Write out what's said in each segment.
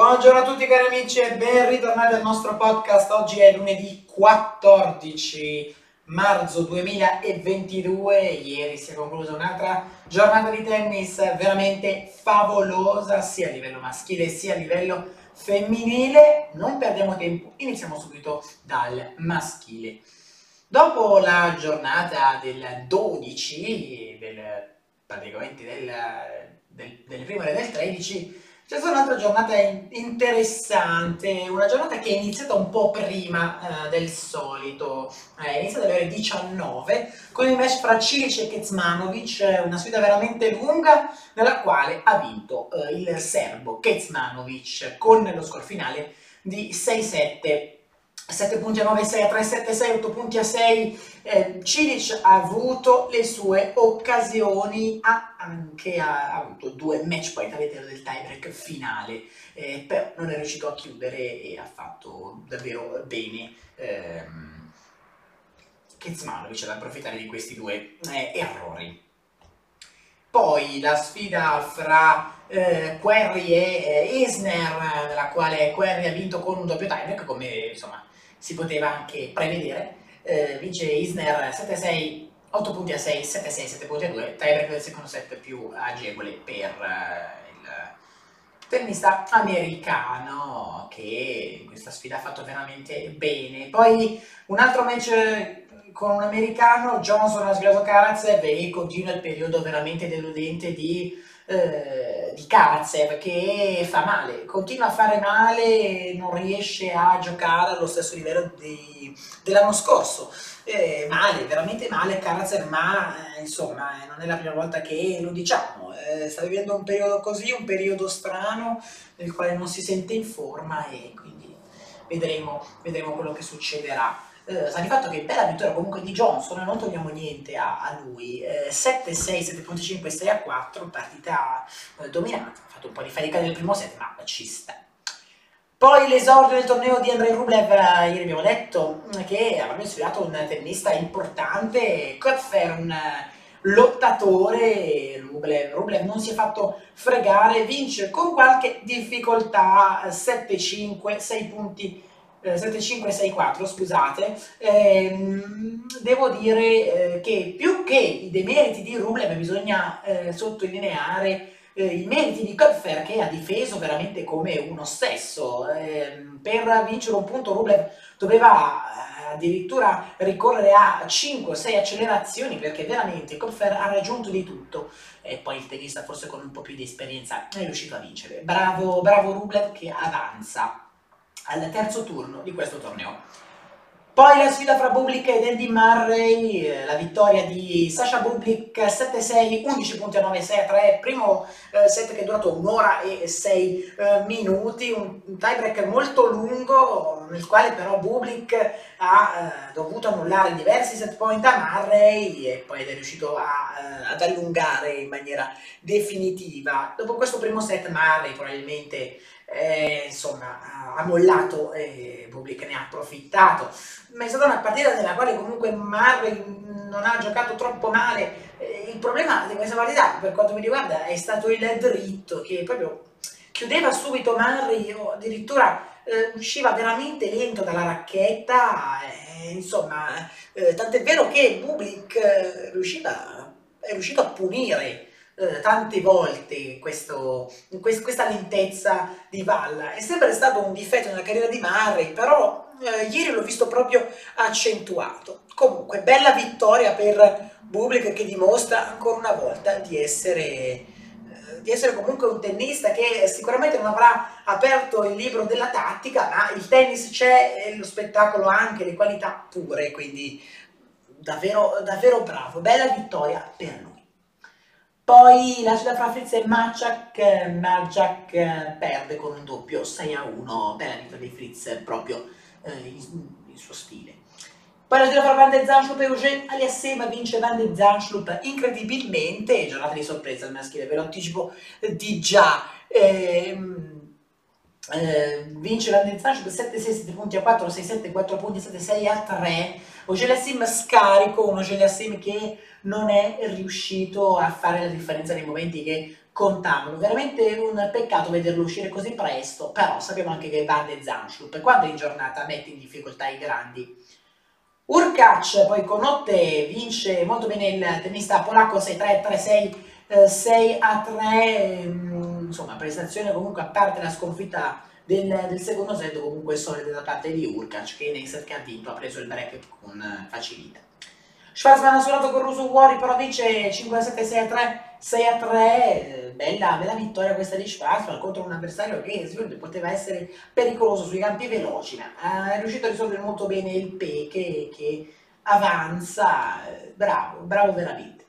Buongiorno a tutti cari amici e ben ritornati al nostro podcast. Oggi è lunedì 14 marzo 2022. Ieri si è conclusa un'altra giornata di tennis veramente favolosa sia a livello maschile sia a livello femminile. Non perdiamo tempo, iniziamo subito dal maschile. Dopo la giornata del 12, del, praticamente del, del, del primo e del 13, c'è stata un'altra giornata interessante, una giornata che è iniziata un po' prima eh, del solito, è iniziata alle ore 19 con il match fra Cilic e Kecmanovic, una sfida veramente lunga nella quale ha vinto eh, il serbo Kecmanovic con lo score finale di 6-7 7 punti a 9, 6 a 3, 7 6, 8 punti a 6. Eh, Cilic ha avuto le sue occasioni, ha anche ha, avuto due match point all'interno del tiebreak finale, eh, però non è riuscito a chiudere e ha fatto davvero bene. Ehm, Kezmanovic ad approfittare di questi due eh, errori. Poi la sfida fra eh, Querry e eh, Isner, nella quale Querry ha vinto con un doppio tiebreak, come insomma si poteva anche prevedere. Eh, vince Isner 7-6, 8 punti a 6, 7-6, 7 punti a 2, tiebreak del secondo set più agevole per uh, il tennista americano che in questa sfida ha fatto veramente bene. Poi un altro match con un americano, Johnson ha sfidato Karatsev e continua il periodo veramente deludente di eh, di Karatsev che fa male, continua a fare male, non riesce a giocare allo stesso livello di, dell'anno scorso. Eh, male, veramente male Karatsev, ma eh, insomma non è la prima volta che lo diciamo. Eh, sta vivendo un periodo così, un periodo strano nel quale non si sente in forma e quindi vedremo, vedremo quello che succederà eh, sta di fatto che bella vittoria comunque di Johnson, non togliamo niente a, a lui, eh, 7-6, 7.5, 6-4, partita eh, dominata, ha fatto un po' di fatica nel primo set, ma ci sta. Poi l'esordio del torneo di Andrei Rublev, eh, ieri abbiamo detto che avrebbe sfidato un tennista importante, Kotfer, un lottatore, Rublev, Rublev non si è fatto fregare, vince con qualche difficoltà, 7-5, 6 punti 7564, eh, scusate, ehm, devo dire eh, che più che i demeriti di Rublev bisogna eh, sottolineare eh, i meriti di Köpfer che ha difeso veramente come uno stesso. Ehm, per vincere un punto Rublev doveva eh, addirittura ricorrere a 5-6 accelerazioni perché veramente Köpfer ha raggiunto di tutto e poi il tennista forse con un po' più di esperienza è riuscito a vincere. Bravo, bravo Rublev che avanza al terzo turno di questo torneo. Poi la sfida fra Bublik ed Andy Murray, eh, la vittoria di Sasha Bublik 7-6, 11 punti a 9, 6 a 3, primo eh, set che è durato un'ora e 6 eh, minuti, un, tiebreak molto lungo nel quale però Bublik ha dovuto annullare diversi set point a Murray e poi è riuscito a, ad allungare in maniera definitiva. Dopo questo primo set Murray probabilmente eh, insomma, ha mollato e Bublik ne ha approfittato. Ma è stata una partita nella quale comunque Murray non ha giocato troppo male. Eh, il problema di questa partita, per quanto mi riguarda, è stato il dritto che proprio chiudeva subito Murray o addirittura eh, usciva veramente lento dalla racchetta. Eh, insomma, eh, tant'è vero che Bublik eh, riusciva, è riuscito a punire eh, tante volte questo, quest, questa lentezza di Valla. È sempre stato un difetto nella carriera di Murray, però eh, ieri l'ho visto proprio accentuato. Comunque, bella vittoria per Bublik che dimostra ancora una volta di essere eh, di essere comunque un tennista che sicuramente non avrà aperto il libro della tattica, ma il tennis c'è e lo spettacolo anche, le qualità pure, quindi davvero, davvero bravo, bella vittoria per lui. Poi la sfida fra Fritz e Maciak, Maciak eh, perde con un doppio 6 a 1, bella vittoria di Fritz proprio eh, in, suo stile. Poi la sfida fra Van de Zanschlup e Eugène Aliassima vince Van de Zanschlup incredibilmente, giornata di sorpresa al maschile, ve lo anticipo di già. Ehm, eh, vince Van de Zanschlup 7-6, 7 punti a 4, 6-7, 4 punti, 7-6 a 3. Ogeliassim scarico, un Ogeliassim che non è riuscito a fare la differenza nei momenti che con Tamlo. Veramente un peccato vederlo uscire così presto, però sappiamo anche che Van de Zanschlup, quando in giornata mette in difficoltà i grandi. Urkac poi con Otte vince molto bene il tennista polacco 6-3, 3-6, 6 3, insomma prestazione comunque a parte la sconfitta del, del secondo set comunque solida da parte di Urkac che nei set che ha vinto ha preso il break con facilità. Schwarzman ha suonato con Russo Uori, però vince 5-7, 6-3, 6-3, bella, bella vittoria questa di Schwarzman contro un avversario che sicuramente poteva essere pericoloso sui campi veloci, ma è riuscito a risolvere molto bene il Peche che avanza, bravo, bravo veramente.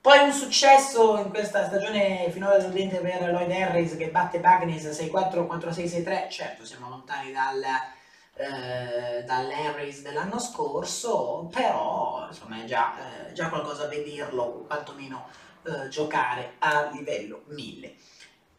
Poi un successo in questa stagione finora dell'Oriente per Lloyd Harris che batte Bagnes 6-4, 4-6, 6-3, certo siamo lontani dal eh, dall'Harris dell'anno scorso, però insomma è già, eh, già qualcosa vederlo, quantomeno eh, giocare a livello 1000.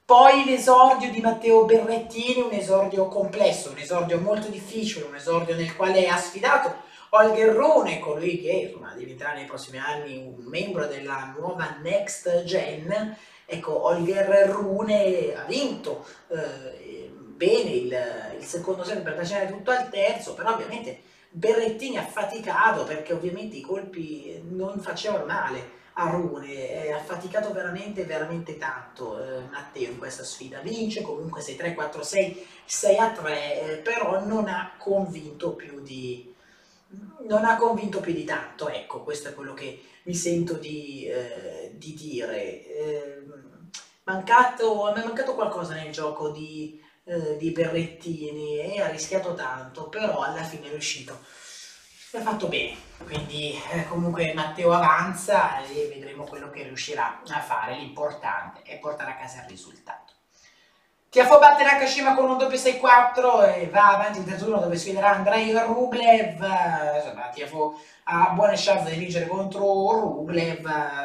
Poi l'esordio di Matteo Berrettini, un esordio complesso, un esordio molto difficile, un esordio nel quale ha sfidato Holger Rune, colui che insomma, diventerà nei prossimi anni un membro della nuova Next Gen. Ecco, Holger Rune ha vinto eh, bene il, il secondo set per trascinare tutto al terzo, però ovviamente Berrettini ha faticato perché ovviamente i colpi non facevano male a Rune, ha faticato veramente veramente tanto eh, Matteo in questa sfida, vince comunque 6-3, 4-6, 6-3, eh, però non ha convinto più di non ha convinto più di tanto, ecco, questo è quello che mi sento di, eh, di dire. Eh, mancato, me è mancato qualcosa nel gioco di, eh, di Berrettini e ha rischiato tanto, però alla fine è riuscito. Ha fatto bene, quindi eh, comunque Matteo avanza e vedremo quello che riuscirà a fare. L'importante è portare a casa il risultato. Tiafo batte Nakashima con un doppio 6-4 e va avanti in terzo dove sfiderà Andrei Rublev. Insomma, Tiafo ha buone chance di vincere contro Rublev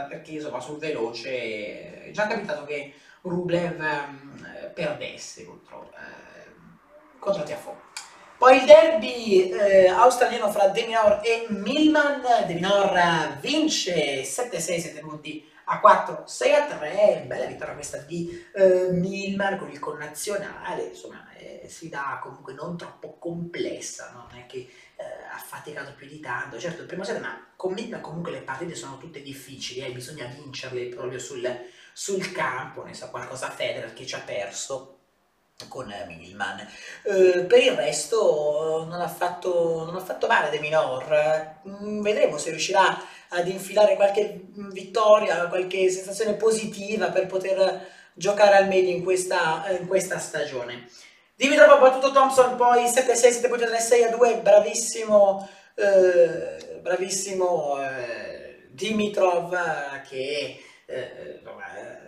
perché insomma sul veloce è già capitato che Rublev eh, perdesse contro, eh, contro Tiafoe. Poi il derby eh, australiano fra Deminor e Milman, Deminor vince 7-6, 7 punti a 4, 6 a 3, bella vittoria questa di eh, Milman con il connazionale, insomma eh, sfida comunque non troppo complessa, no? non è che eh, ha faticato più di tanto, certo il primo set, ma con Milman comunque le partite sono tutte difficili, eh, bisogna vincerle proprio sul, sul campo, ne sa qualcosa Federer che ci ha perso con Milman. Eh, per il resto non ha fatto, non ha fatto male De Minor, mm, vedremo se riuscirà ad infilare qualche vittoria, qualche sensazione positiva per poter giocare al meglio in questa, in questa stagione. Dimitrov ha battuto Thompson, poi 7-6, 7.3, 6 a 2, bravissimo, eh, bravissimo eh, Dimitrov che eh,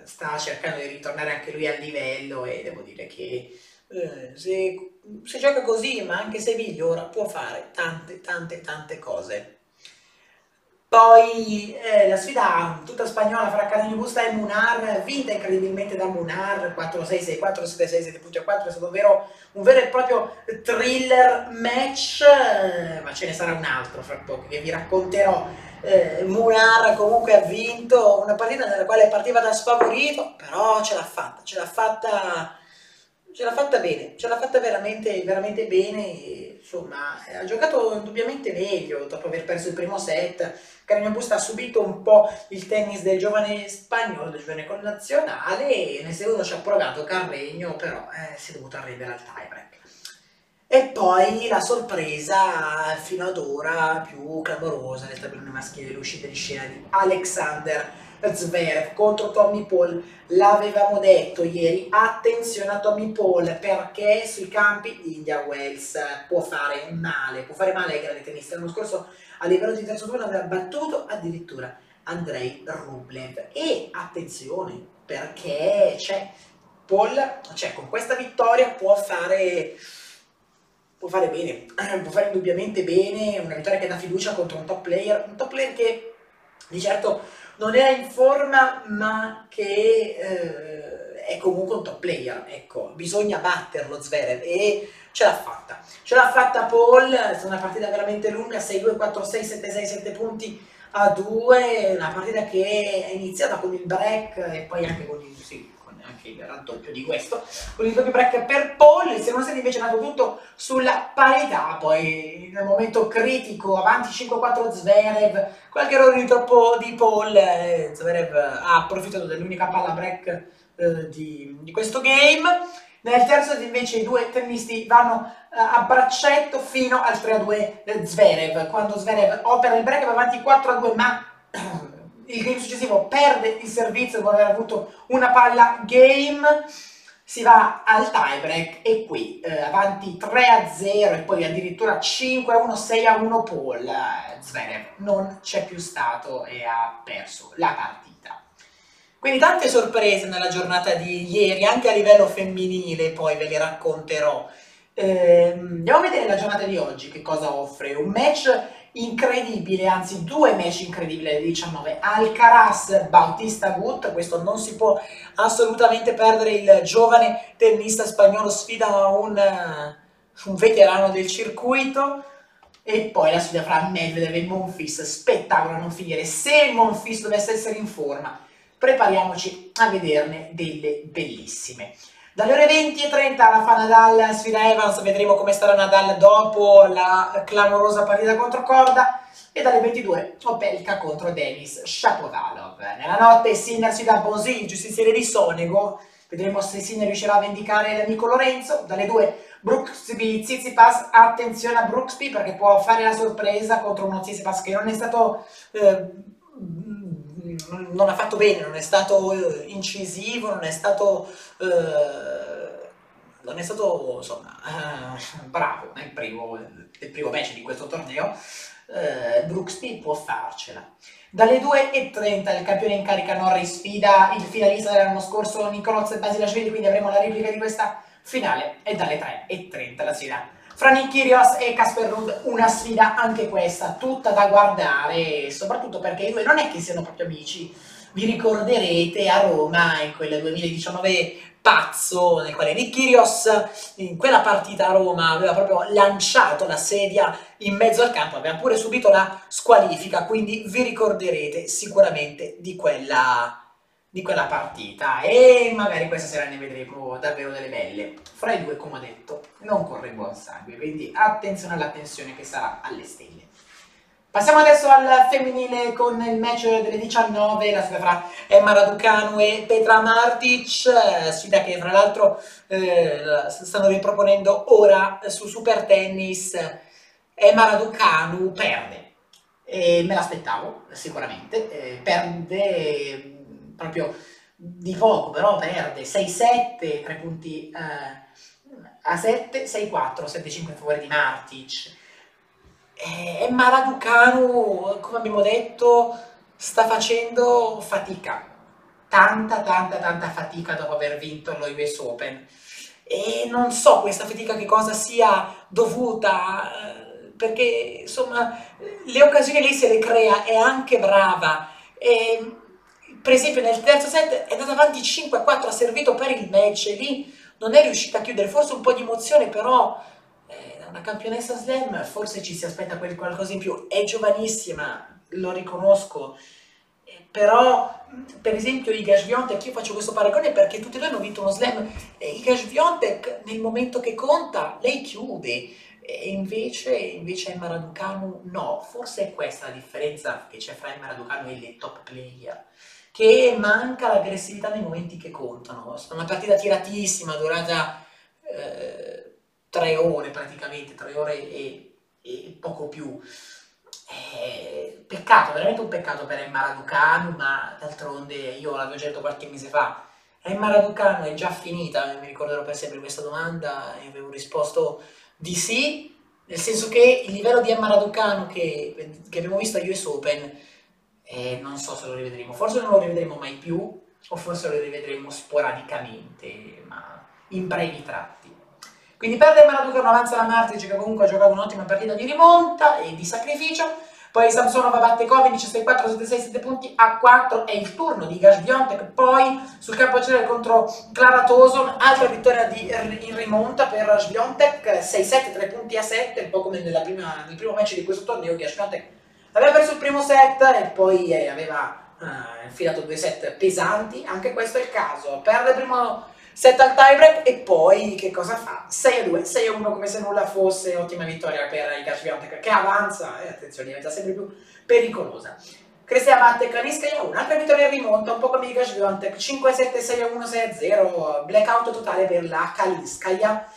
sta cercando di ritornare anche lui al livello e devo dire che eh, se, se, gioca così, ma anche se migliora, può fare tante, tante, tante cose. Poi eh, la sfida tutta spagnola fra Cardenio Busta e Munar, vinta incredibilmente da Munar, 4-6, 6-4, 7-6, 7 punti a 4, è stato vero, un vero e proprio thriller match, ma ce ne sarà un altro fra poco che vi racconterò. Eh, Munar comunque ha vinto una partita nella quale partiva da sfavorito, però ce l'ha fatta, ce l'ha fatta, ce l'ha fatta bene, ce l'ha fatta veramente, veramente bene, insomma ha giocato indubbiamente meglio dopo aver perso il primo set, Carino Busta ha subito un po' il tennis del giovane spagnolo, del giovane connazionale e nel secondo ci ha provato Carregno, però eh, si è dovuto arrendere al tiebreak. E poi la sorpresa fino ad ora più clamorosa nel tabellone maschile, l'uscita di scena di Alexander Zverev contro Tommy Paul. L'avevamo detto ieri, attenzione a Tommy Paul perché sui campi di India Wells può fare male, può fare male ai grandi tennisti. L'anno scorso a livello di terzo turno aveva battuto addirittura Andrei Rublev. E attenzione perché c'è Paul, cioè con questa vittoria può fare può fare bene, può fare indubbiamente bene, una vittoria che dà fiducia contro un top player, un top player che di certo non era in forma ma che eh, è comunque un top player, ecco, bisogna batterlo Zverev e ce l'ha fatta, ce l'ha fatta Paul, è stata una partita veramente lunga, 6-2, 4-6, 7-6, 7 punti a 2, una partita che è iniziata con il break e poi anche con il, sì, anche il raddoppio di questo, con il doppio break per Paul, il secondo set invece è andato tutto sulla parità, poi nel momento critico, avanti 5-4 Zverev, qualche errore di troppo di Paul, eh, Zverev ha approfittato dell'unica palla break eh, di, di questo game, nel terzo invece i due tennisti vanno uh, a braccetto fino al 3-2 eh, Zverev, quando Zverev opera il break va avanti 4-2 ma il game successivo perde il servizio dopo aver avuto una palla game si va al tie break e qui eh, avanti 3-0 e poi addirittura 5-1, 6-1 Paul eh, Zverev non c'è più stato e ha perso la partita quindi tante sorprese nella giornata di ieri, anche a livello femminile, poi ve le racconterò. Eh, andiamo a vedere la giornata di oggi, che cosa offre. Un match incredibile, anzi due match incredibili alle 19. Alcaraz Bautista Gut, questo non si può assolutamente perdere, il giovane tennista spagnolo sfida un, un veterano del circuito. E poi la sfida fra Medvedev e Monfils, spettacolo a non finire. Se Monfils dovesse essere in forma, prepariamoci a vederne delle bellissime. Dalle ore 20 e 30 la fa Nadal sfida Evans, vedremo come starà Nadal dopo la clamorosa partita contro Corda e dalle 22 Opelka contro Denis Shapovalov. Nella notte Sinner si dà Bonzi, il giustiziere di Sonego, vedremo se Sinner riuscirà a vendicare l'amico Lorenzo. Dalle 2 Brooksby Tsitsipas, attenzione a Brooksby perché può fare la sorpresa contro uno Tsitsipas che non è stato... Eh, non ha fatto bene, non è stato eh, incisivo, non è stato, eh, non è stato insomma, eh, bravo nel primo, nel primo match di questo torneo, eh, Brooksby può farcela. Dalle 2.30 il campione in carica Norris sfida il finalista dell'anno scorso Nicoloz e Basilashvili, quindi avremo la replica di questa finale e dalle 3.30 la sfida fra Nick Kyrgios e Casper Ruud una sfida anche questa, tutta da guardare, soprattutto perché i due non è che siano proprio amici. Vi ricorderete a Roma in quel 2019 pazzo nel quale Nick Kyrgios in quella partita a Roma aveva proprio lanciato la sedia in mezzo al campo, aveva pure subito la squalifica, quindi vi ricorderete sicuramente di quella di quella partita e magari questa sera ne vedremo davvero delle belle. Fra i due, come ho detto, non corre buon sangue, quindi attenzione alla tensione che sarà alle stelle. Passiamo adesso al femminile con il match delle 19, la sfida fra Emma Raducanu e Petra Martic, sfida che fra l'altro eh, stanno riproponendo ora su Super Tennis. Emma Raducanu perde, e me l'aspettavo sicuramente, eh, perde proprio di poco, però perde 6-7, 3 punti eh, a 7, 6-4, 7-5 in favore di Martic. E Maraducanu, come abbiamo detto, sta facendo fatica, tanta, tanta, tanta fatica dopo aver vinto lo US Open. E non so questa fatica che cosa sia dovuta, eh, perché insomma le occasioni lei se le crea, è anche brava. E per esempio nel terzo set è andata avanti 5 a 4, ha servito per il match e lì non è riuscita a chiudere, forse un po' di emozione, però eh, una campionessa slam forse ci si aspetta qualcosa in più, è giovanissima, lo riconosco, eh, però per esempio Iga Swiatek, io faccio questo paragone perché tutti e due hanno vinto uno slam, e Iga Swiatek nel momento che conta, lei chiude, e invece, invece Emma Raducanu no, forse è questa la differenza che c'è fra Emma Raducanu e le top player che manca l'aggressività nei momenti che contano. Una partita tiratissima, durata eh, tre ore praticamente, tre ore e, e poco più. Eh, peccato, veramente un peccato per Emma Raducanu, ma d'altronde io l'avevo già detto qualche mese fa. Emma Raducanu è già finita, mi ricorderò per sempre questa domanda e avevo risposto di sì, nel senso che il livello di Emma Raducanu che, che abbiamo visto agli US Open e non so se lo rivedremo, forse non lo rivedremo mai più o forse lo rivedremo sporadicamente, ma in brevi tratti. Quindi perde Maraduca, non avanza la Martic che comunque ha giocato un'ottima partita di rimonta e di sacrificio, poi Samsonova batte Kovinic 6-4, 7-6, 7 punti a 4, è il turno di Gashviontek, poi sul campo celere contro Clara Toson, altra vittoria di, in rimonta per Sviontek, 6-7, 3 punti a 7, un po' come prima, nel primo match di questo torneo Gashviontek Aveva perso il primo set e poi eh, aveva uh, infilato due set pesanti, anche questo è il caso. Perde il primo set al tiebreak e poi che cosa fa? 6 a 2, 6 a 1 come se nulla fosse, ottima vittoria per Iga Swiatek che avanza e attenzione diventa sempre più pericolosa. Cristian batte Kaniskaya, un'altra vittoria rimonta, un po' come Iga Swiatek, 5 a 7, 6 a 1, 6 a 0, blackout totale per la Kalinskaya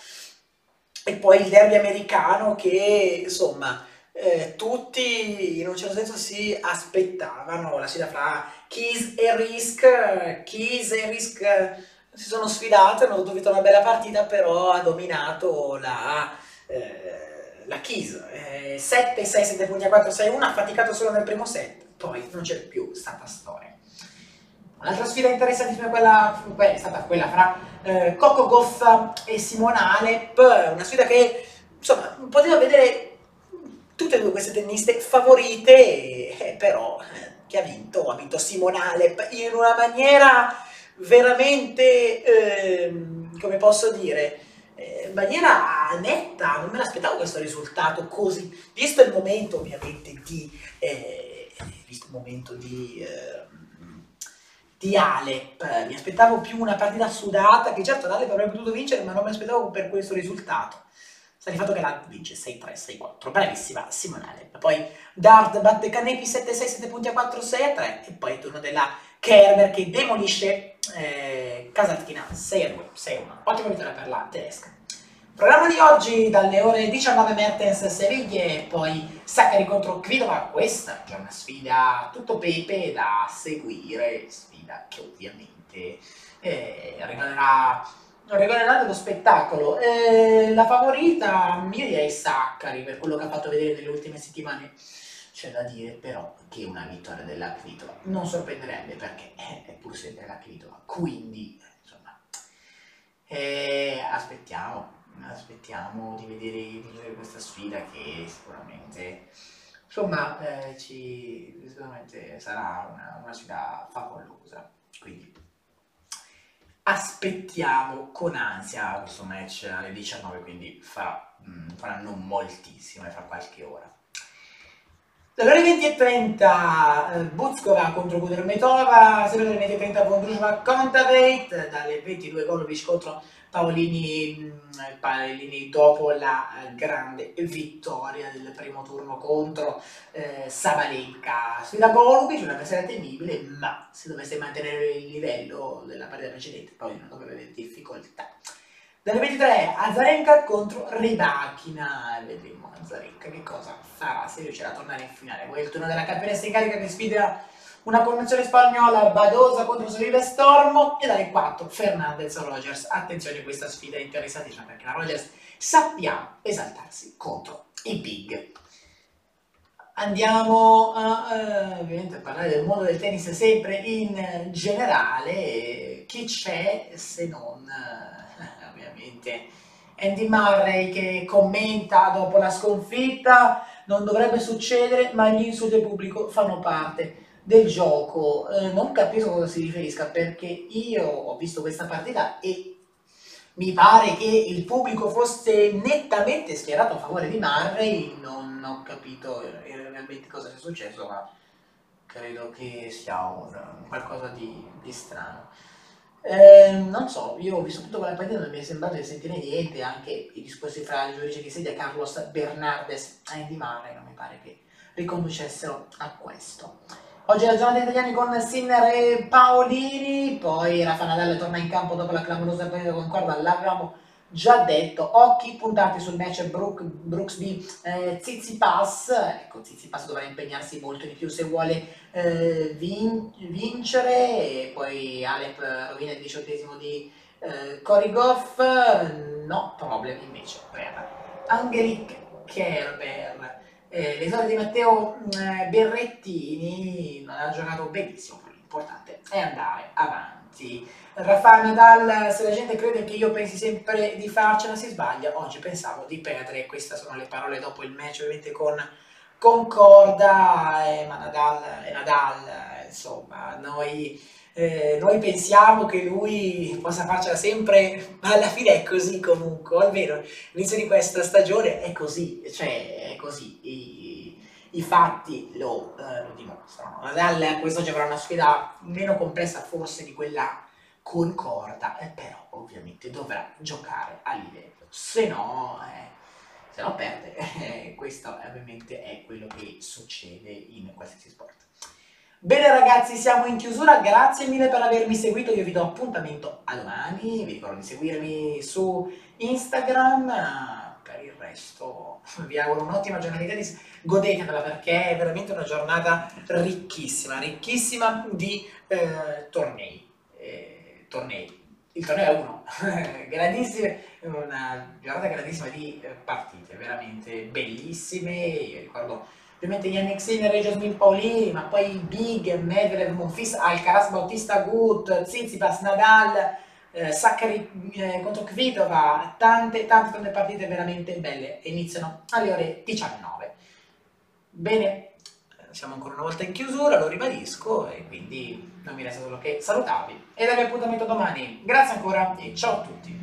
e poi il derby americano che insomma eh, tutti in un certo senso si aspettavano la sfida fra Keys e Risk, Keys e Risk si sono sfidate, hanno dovuto una bella partita, però ha dominato la, eh, la Keys, eh, 7, 6, 7 punti a 4, 6, 1, ha faticato solo nel primo set, poi non c'è più stata storia. Un'altra sfida interessantissima quella, è stata quella fra eh, Coco Goff e Simona Alep, una sfida che insomma poteva vedere tutte e due queste tenniste favorite, eh, però eh, chi ha vinto? Ha vinto Simona Alep in una maniera veramente, eh, come posso dire, eh, in maniera netta, non me l'aspettavo questo risultato così, visto il momento ovviamente di, eh, visto il momento di, eh, di Alep, mi aspettavo più una partita sudata, che certo l'Alep avrebbe potuto vincere, ma non mi aspettavo per questo risultato. Sta di fatto che la vince 6-3, 6-4, bravissima Simone. Poi Dard batte Canepi 7-6, 7 punti a 4, 6-3 e poi il turno della Kerber che demolisce eh, Kasatkina 6-2, 6-1. Ottima vittoria per la tedesca. Programma di oggi dalle ore 19 Mertens Seviglie e poi Saccari contro Kvidova. Questa è una sfida tutto pepe da seguire, sfida che ovviamente eh, regalerà regolerà dello spettacolo. Eh, la favorita mia direi Saccari per quello che ha fatto vedere nelle ultime settimane. C'è da dire però che una vittoria della Kvitova non sorprenderebbe perché è pur sempre la Kvitova. Quindi, insomma, eh, aspettiamo, aspettiamo di vedere, di vedere questa sfida che sicuramente, insomma, eh, ci, sicuramente sarà una, una sfida favolosa. Quindi aspettiamo con ansia questo match alle 19, quindi farà, mh, faranno moltissimo, fra qualche ora. Dalle ore 20 e 30 eh, Buzkova contro Kudermetova, sempre dalle 20 e 30 Vondrusova Kontaveit, dalle 22 Golovic contro Paolini, Paolini dopo la eh, grande vittoria del primo turno contro eh, Sabalenka. Sfida Golubic, una persona temibile, ma se dovesse mantenere il livello della partita precedente poi non dovrebbe avere difficoltà. Dalle 23 Azarenka contro Rybakina, vedremo Azarenka che cosa farà, se riuscirà a tornare in finale. Poi il turno della campionessa in carica che sfida una convenzione spagnola Badosa contro Solive Stormo e dalle 4 Fernandez Rogers. Attenzione a questa sfida interessantissima perché la Rogers sappiamo esaltarsi contro i big. Andiamo a, uh, a parlare del mondo del tennis sempre in generale. Chi c'è se non uh, ovviamente Andy Murray che commenta dopo la sconfitta non dovrebbe succedere ma gli insulti al pubblico fanno parte del gioco, eh, non capisco cosa si riferisca perché io ho visto questa partita e mi pare che il pubblico fosse nettamente schierato a favore di Murray, non ho capito realmente cosa sia successo, ma credo che sia un, qualcosa di, di strano. Eh, non so, io ho visto tutto quella partita non mi è sembrato di sentire niente, anche i discorsi fra il giudice che sedia Carlos Bernardes e Andy Murray non mi pare che riconducessero a questo. Oggi la giornata degli italiani con Sinner e Paolini, poi Rafa Nadal torna in campo dopo la clamorosa partita con Corda, l'avevamo già detto, occhi puntati sul match Brook, Brooksby eh, Zizipas, ecco Zizipas dovrà impegnarsi molto di più se vuole eh, vin vincere, e poi Alep rovina il diciottesimo di eh, Korigov, no problem invece per Angelique Kerber eh, l'esordio di Matteo eh, Berrettini non ha giocato benissimo, l'importante è andare avanti. Rafa Nadal, se la gente crede che io pensi sempre di farcela, si sbaglia. Oggi pensavo di perdere, queste sono le parole dopo il match, ovviamente con Concorda, eh, ma Nadal è Nadal, insomma, noi, eh, noi, pensiamo che lui possa farcela sempre, ma alla fine è così comunque, almeno l'inizio di questa stagione è così, cioè è così. i fatti lo, eh, lo dimostrano. Nadal quest'oggi avrà una sfida meno complessa forse di quella concorda, eh, però ovviamente dovrà giocare a livello, se no, eh, se no perde. Eh, questo ovviamente è quello che succede in qualsiasi sport. Bene ragazzi, siamo in chiusura, grazie mille per avermi seguito, io vi do appuntamento a domani, vi ricordo di seguirmi su Instagram, per il resto vi auguro un'ottima giornata di godetevela perché è veramente una giornata ricchissima, ricchissima di eh, tornei, eh, tornei. Il torneo è uno, grandissime, una giornata grandissima di eh, partite, veramente bellissime, io ricordo ovviamente Yannick Sinner e Jasmine Paulini, ma poi Big, Medvedev, Monfils, Alcaraz, Bautista Gut, Tsitsipas, Nadal, eh, Saccari eh, contro Kvitova, tante, tante, tante partite veramente belle iniziano alle ore 19. Bene, siamo ancora una volta in chiusura, lo ribadisco e quindi non mi resta solo che salutarvi e darvi appuntamento domani. Grazie ancora e ciao a tutti.